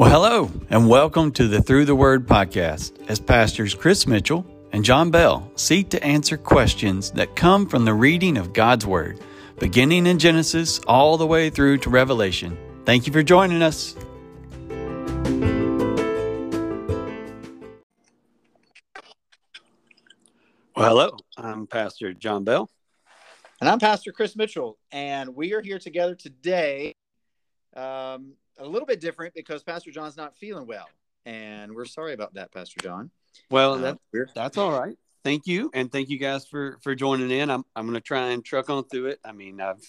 Well, hello, and welcome to the Through the Word podcast as pastors Chris Mitchell and Jon Bell seek to answer questions that come from the reading of God's Word, beginning in Genesis all the way through to Revelation. Thank you for joining us. Well, hello, I'm Pastor Jon Bell. And I'm Pastor Chris Mitchell, and we are here together today. Um, a little bit different because Pastor Jon's not feeling well, and we're sorry about that, Pastor Jon. Well, uh, that, that's all right. Thank you, and thank you guys for for joining in. I'm I'm going to try and truck on through it. I mean, I've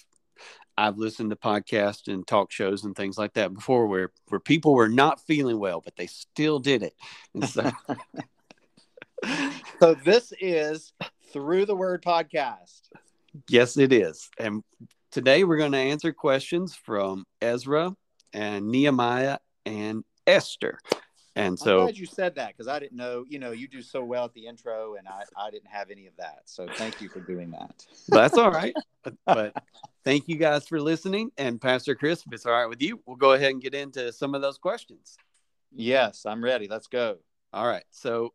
I've listened to podcasts and talk shows and things like that before, where where people were not feeling well, but they still did it. So, so this is through the Word podcast. Yes, it is, and today we're going to answer questions from Ezra and Nehemiah and Esther. And so I'm glad you said that because I didn't know, you know, you do so well at the intro and I, I didn't have any of that. So thank you for doing that. that's all right. But, but thank you guys for listening. And Pastor Chris, if it's all right with you, we'll go ahead and get into some of those questions. Yes, I'm ready. Let's go. All right. So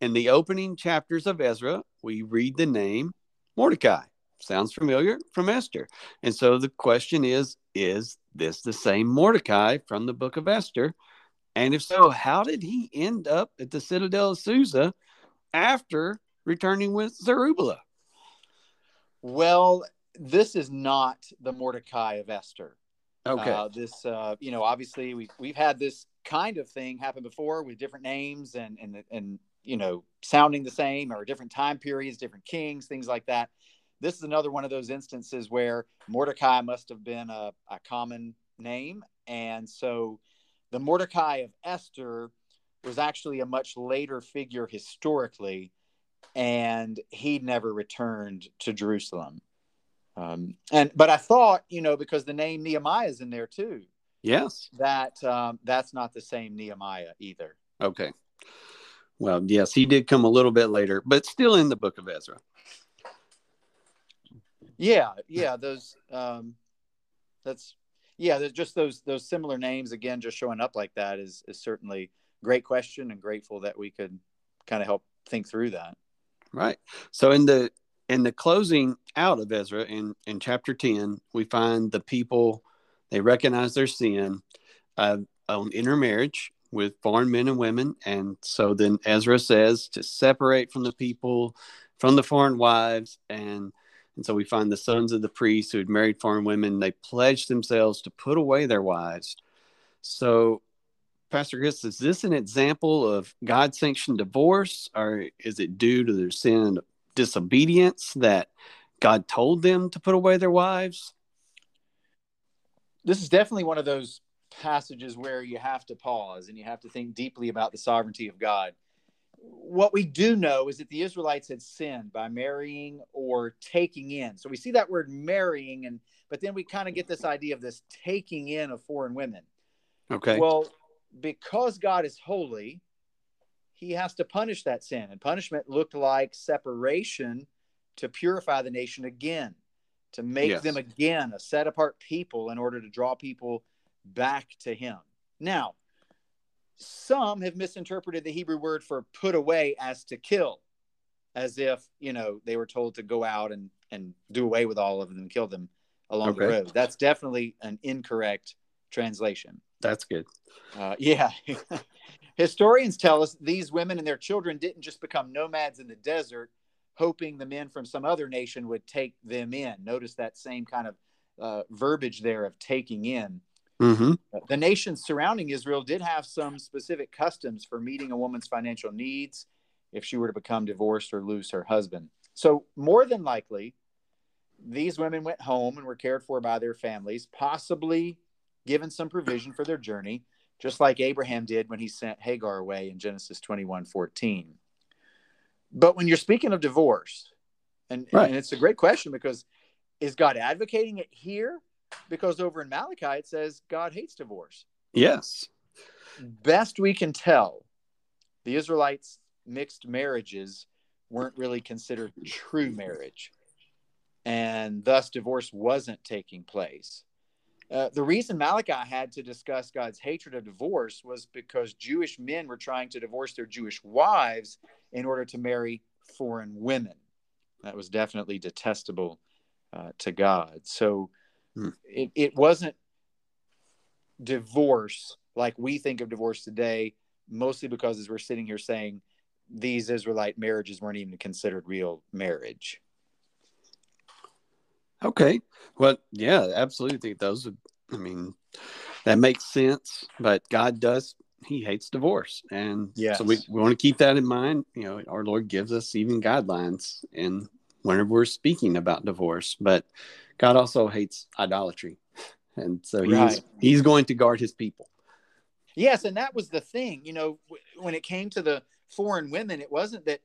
in the opening chapters of Ezra, we read the name Mordecai. Sounds familiar from Esther. And so the question is Is this the same Mordecai from the book of Esther? And if so, how did he end up at the Citadel of Susa after returning with Zerubbabel? Well, this is not the Mordecai of Esther. Okay. Uh, this, uh, you know, obviously we've we've had this kind of thing happen before with different names and and and you know sounding the same or different time periods, different kings, things like that this is another one of those instances where Mordecai must have been a, a common name. And so the Mordecai of Esther was actually a much later figure historically, and he never returned to Jerusalem. Um, and but I thought, you know, because the name Nehemiah is in there too. Yes. That um, that's not the same Nehemiah either. Okay. Well, yes, he did come a little bit later, but still in the book of Ezra. Yeah, yeah, those um that's yeah, there's just those those similar names again just showing up like that is is certainly great question and grateful that we could kind of help think through that. Right. So in the in the closing out of Ezra in in chapter 10, we find the people they recognize their sin uh, on intermarriage with foreign men and women and so then Ezra says to separate from the people from the foreign wives and and so we find the sons of the priests who had married foreign women, they pledged themselves to put away their wives. So, Pastor Chris, is this an example of God sanctioned divorce, or is it due to their sin disobedience that God told them to put away their wives? This is definitely one of those passages where you have to pause and you have to think deeply about the sovereignty of God what we do know is that the Israelites had sinned by marrying or taking in. So we see that word marrying, and but then we kind of get this idea of this taking in of foreign women. Okay. Well, because God is holy, he has to punish that sin. And punishment looked like separation to purify the nation again, to make yes. them again a set apart people in order to draw people back to him. Now, some have misinterpreted the Hebrew word for put away as to kill, as if, you know, they were told to go out and, and do away with all of them and kill them along okay. the road. That's definitely an incorrect translation. That's good. Uh, yeah. Historians tell us these women and their children didn't just become nomads in the desert, hoping the men from some other nation would take them in. Notice that same kind of uh, verbiage there of taking in. Mm-hmm. The nations surrounding Israel did have some specific customs for meeting a woman's financial needs if she were to become divorced or lose her husband. So, more than likely, these women went home and were cared for by their families, possibly given some provision for their journey, just like Abraham did when he sent Hagar away in Genesis 21 14. But when you're speaking of divorce, and, right. and it's a great question because is God advocating it here because over in Malachi it says God hates divorce. Yes. Best we can tell, the Israelites' mixed marriages weren't really considered true marriage. And thus divorce wasn't taking place. Uh, the reason Malachi had to discuss God's hatred of divorce was because Jewish men were trying to divorce their Jewish wives in order to marry foreign women. That was definitely detestable uh, to God. So hmm. it, it wasn't divorce like we think of divorce today, mostly because as we're sitting here saying these Israelite marriages weren't even considered real marriage. Okay. Well, yeah, absolutely think those would, I mean, that makes sense, but God does, he hates divorce. And yes. so we, we want to keep that in mind. You know, our Lord gives us even guidelines and whenever we're speaking about divorce, but God also hates idolatry. And so he's, right. he's going to guard his people. Yes. And that was the thing, you know, when it came to the foreign women, it wasn't that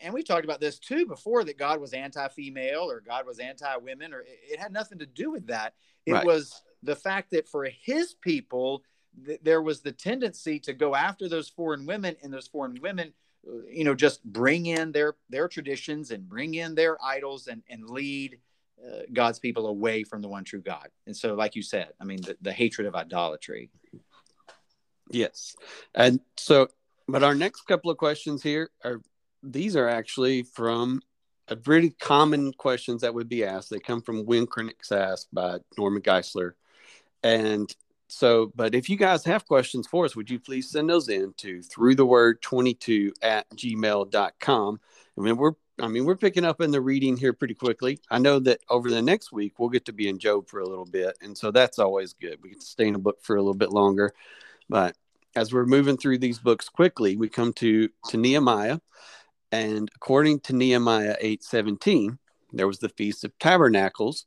and we talked about this too before that God was anti-female or God was anti-women or it, had nothing to do with that. It right. was the fact that for his people th- there was the tendency to go after those foreign women and those foreign women uh, you know just bring in their their traditions and bring in their idols and and lead uh, God's people away from the one true God. And so like you said, I mean the, the hatred of idolatry. Yes. And so but our next couple of questions here are these are actually from a pretty common questions that would be asked. They come from When Critics Asked by Norman Geisler. And so, but if you guys have questions for us, would you please send those in to through the word 22 at gmail.com. I mean, we're, I mean, we're picking up in the reading here pretty quickly. I know that over the next week, we'll get to be in Job for a little bit. And so that's always good. We get to stay in a book for a little bit longer. But as we're moving through these books quickly, we come to, to Nehemiah. And according to Nehemiah 8:17, there was the Feast of Tabernacles,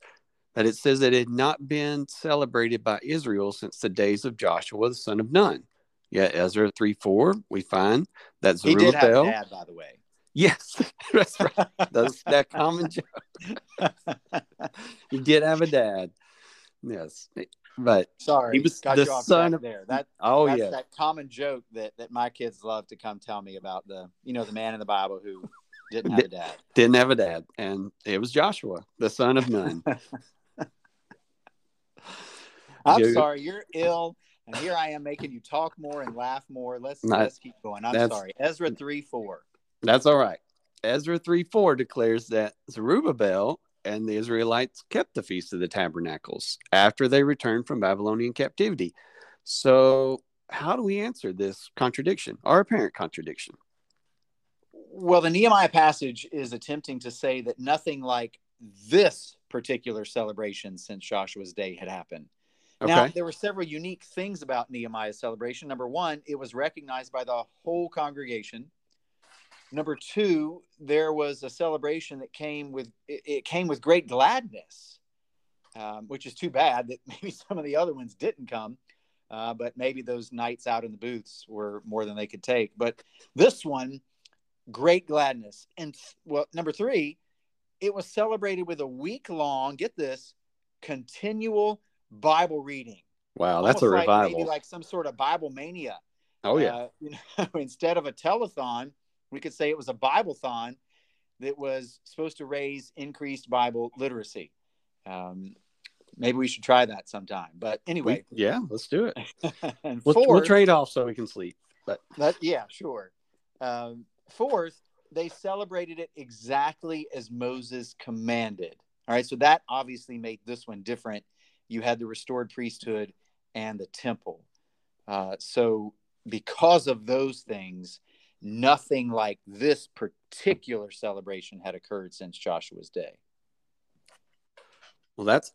that it says that it had not been celebrated by Israel since the days of Joshua the son of Nun. Yet Ezra 3 4, we find that Zerubbabel. He did have a dad, by the way. Yes, that's right. That's that common joke. he did have a dad. Yes. But sorry, he was the son of there. That oh yeah, that common joke that that my kids love to come tell me about the you know the man in the Bible who didn't have a dad. Didn't have a dad, and it was Joshua, the son of Nun. I'm sorry, you're ill, and here I am making you talk more and laugh more. Let's Not, let's keep going. I'm sorry, Ezra three four. That's all right. Ezra 3 4 declares that Zerubbabel and the Israelites kept the Feast of the Tabernacles after they returned from Babylonian captivity. So, how do we answer this contradiction, our apparent contradiction? Well, the Nehemiah passage is attempting to say that nothing like this particular celebration since Joshua's day had happened. Okay. Now, there were several unique things about Nehemiah's celebration. Number one, it was recognized by the whole congregation Number two, there was a celebration that came with it, it came with great gladness, um, which is too bad that maybe some of the other ones didn't come. Uh, but maybe those nights out in the booths were more than they could take. But this one, great gladness. And well, number three, it was celebrated with a week long, get this, continual Bible reading. Wow, that's Almost a revival. Like maybe like some sort of Bible mania. Oh yeah. Uh, you know, instead of a telethon, we could say it was a Biblethon that was supposed to raise increased Bible literacy. Um, maybe we should try that sometime. But anyway, we, yeah, let's do it. and we'll, we we'll trade off so we can sleep. But that, yeah, sure. Um, fourth, they celebrated it exactly as Moses commanded. All right, so that obviously made this one different. You had the restored priesthood and the temple. Uh, so, because of those things, nothing like this particular celebration had occurred since Joshua's day. Well, that's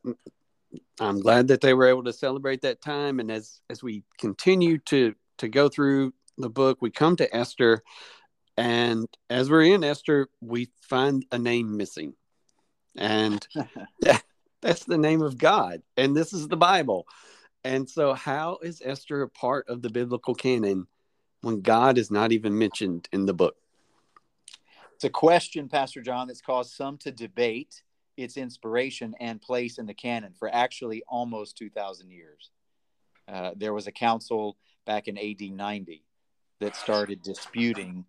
I'm glad that they were able to celebrate that time. And as as we continue to to go through the book, we come to Esther, and as we're in Esther, we find a name missing, and that, that's the name of God, and this is the Bible. And so, how is Esther a part of the biblical canon? When God is not even mentioned in the book? It's a question, Pastor Jon, that's caused some to debate its inspiration and place in the canon for actually almost 2,000 years. Uh, there was a council back in AD 90 that started disputing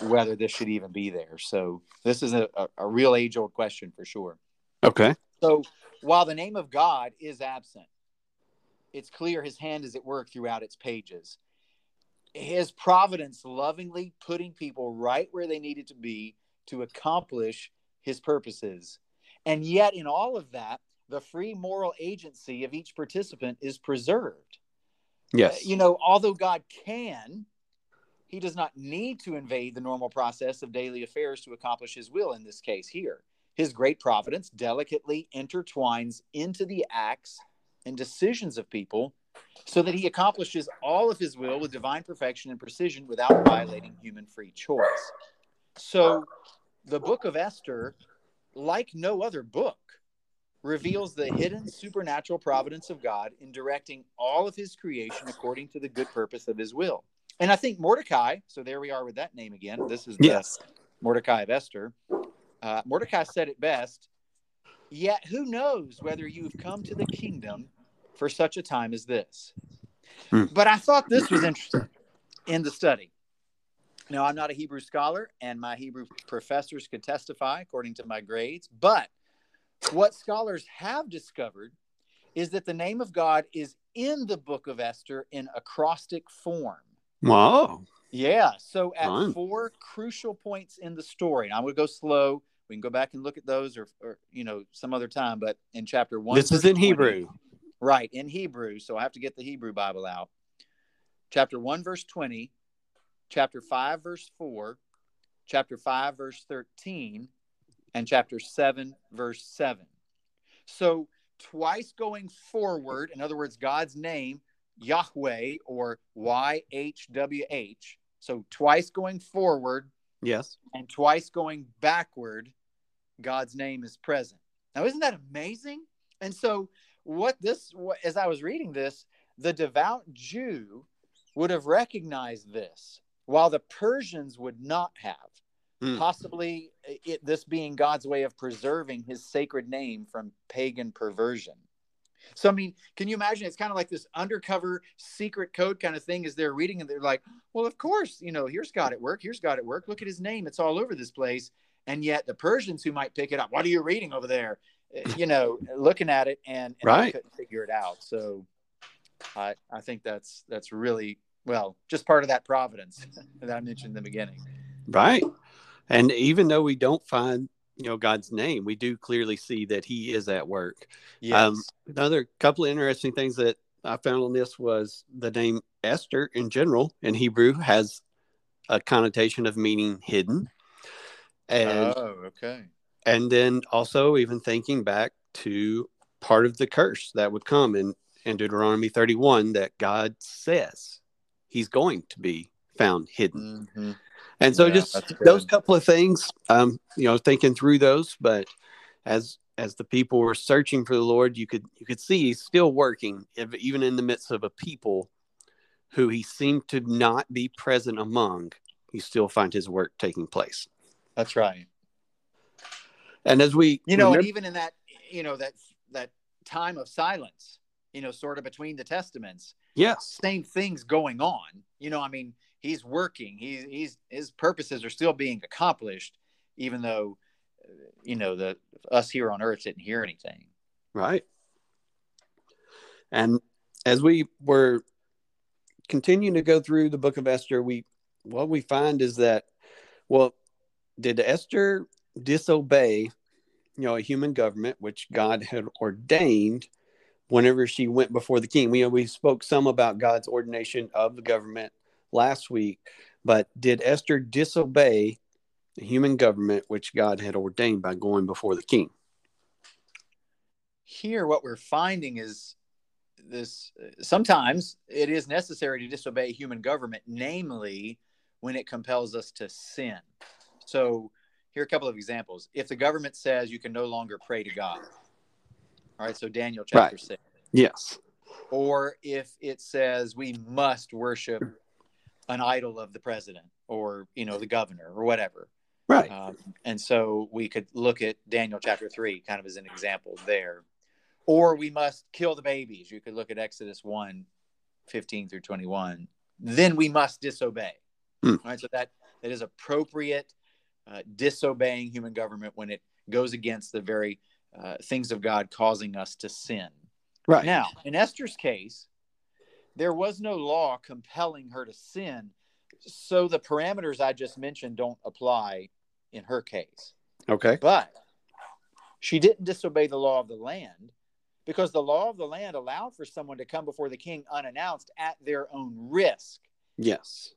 whether this should even be there. So this is a, a, a real age old question for sure. Okay. So while the name of God is absent, it's clear his hand is at work throughout its pages. His providence lovingly putting people right where they needed to be to accomplish his purposes. And yet, in all of that, the free moral agency of each participant is preserved. Uh, yes. You know, although God can, he does not need to invade the normal process of daily affairs to accomplish his will in this case here. His great providence delicately intertwines into the acts and decisions of people so that he accomplishes all of his will with divine perfection and precision without violating human free choice. So, the book of Esther, like no other book, reveals the hidden supernatural providence of God in directing all of his creation according to the good purpose of his will. And I think Mordecai, so there we are with that name again. This is yes. Mordecai of Esther. Uh, Mordecai said it best Yet who knows whether you've come to the kingdom for such a time as this? Hmm. But I thought this was interesting in the study. Now, I'm not a Hebrew scholar, and my Hebrew professors could testify according to my grades. But what scholars have discovered is that the name of God is in the book of Esther in acrostic form. Wow. Yeah. So at Fun. four crucial points in the story, and I'm going to go slow. We can go back and look at those or, or you know, some other time. But in chapter one, This is in 20 Hebrew. Right, in Hebrew. So I have to get the Hebrew Bible out. Chapter 1, verse 20, chapter 5, verse 4, chapter 5, verse 13, and chapter 7, verse 7. So twice going forward, in other words, God's name, Yahweh or YHWH. So twice going forward Yes. and twice going backward, God's name is present. Now, isn't that amazing? And so, what this, what, as I was reading this, the devout Jew would have recognized this, while the Persians would not have. Hmm. Possibly, it, this being God's way of preserving His sacred name from pagan perversion. So, I mean, can you imagine? It's kind of like this undercover secret code kind of thing as they're reading, and they're like, well, of course, you know, here's God at work. Here's God at work. Look at his name. It's all over this place. And yet the Persians who might pick it up, what are you reading over there? Uh, You know, looking at it and, and they Right. couldn't figure it out. So I, I think that's, that's really, well, just part of that providence that I mentioned in the beginning. Right. And even though we don't find, you know, God's name, we do clearly see that he is at work. Yes. Um, Another couple of interesting things that I found on this was the name Esther in general in Hebrew has a connotation of meaning hidden. And oh, okay. And then also even thinking back to part of the curse that would come in, in Deuteronomy 31 that God says he's going to be found hidden. Mhm. And so Yeah, just those couple of things, um, you know, thinking through those, but as as the people were searching for the Lord, you could you could see he's still working, if, even in the midst of a people who he seemed to not be present among. You still find his work taking place. That's right. And as we, you know and even in that you know that that time of silence you know sort of between the testaments yes, same things going on. You know i mean he's working. He's he's his purposes are still being accomplished even though you know the us here on earth didn't hear anything. Right. And as we were continuing to go through the book of Esther, we what we find is that well, did Esther disobey, you know, a human government which God had ordained whenever she went before the king? We we spoke some about God's ordination of the government last week, but did Esther disobey the human government which God had ordained by going before the king? here what we're finding is this sometimes it is necessary to disobey human government namely when it compels us to sin so here are a couple of examples if the government says you can no longer pray to god all right so daniel chapter Right. 6 Yes. or if it says we must worship an idol of the president or you know the governor or whatever Right. um, and so we could look at Daniel chapter 3 kind of as an example there. Or we must kill the babies. You could look at Exodus 1 15 through 21. Then we must disobey. Hmm. All right. So that, that is appropriate uh, disobeying human government when it goes against the very uh, things of God causing us to sin. Right. Now, in Esther's case, there was no law compelling her to sin. So the parameters I just mentioned don't apply in her case. Okay. But she didn't disobey the law of the land because the law of the land allowed for someone to come before the king unannounced at their own risk. Yes.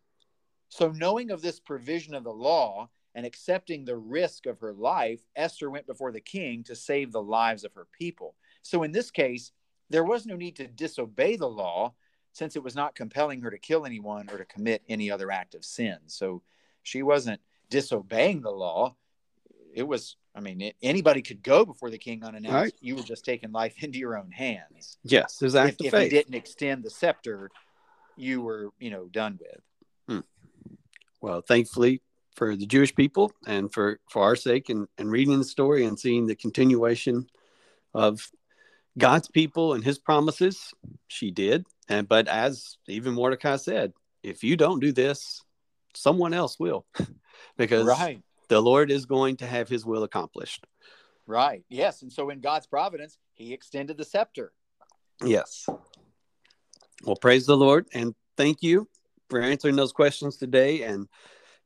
So, knowing of this provision of the law and accepting the risk of her life, Esther went before the king to save the lives of her people. So, in this case, there was no need to disobey the law since it was not compelling her to kill anyone or to commit any other act of sin. So, she wasn't disobeying the law. It was, I mean, it, anybody could go before the king unannounced. Right. You were just taking life into your own hands. Yes. There's If, if you didn't extend the scepter, you were, you know, done with. well, thankfully for the Jewish people and for, for our sake and, and reading the story and seeing the continuation of God's people and his promises, she did. And but as even Mordecai said, if you don't do this, someone else will. because Right. the Lord is going to have his will accomplished. Right. Yes. And so in God's providence, he extended the scepter. Yes. Well, praise the Lord and thank you for answering those questions today. And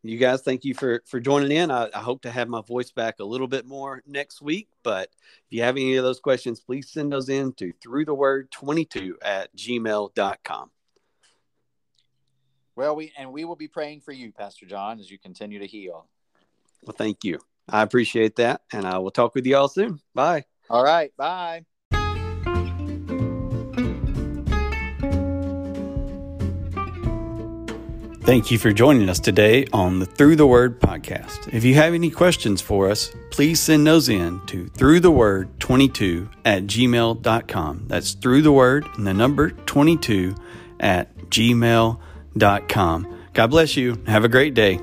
you guys, thank you for for joining in. I, I hope to have my voice back a little bit more next week. But if you have any of those questions, please send those in to through the word 22 at gmail.com. Well, we and we will be praying for you, Pastor Jon, as you continue to heal. Well, thank you. I appreciate that. And I will talk with you all soon. Bye. All right. Bye. Thank you for joining us today on the Through the Word podcast. If you have any questions for us, please send those in to through the word 22 at gmail.com. That's through the word and the number 22 at gmail.com. God bless you. Have a great day.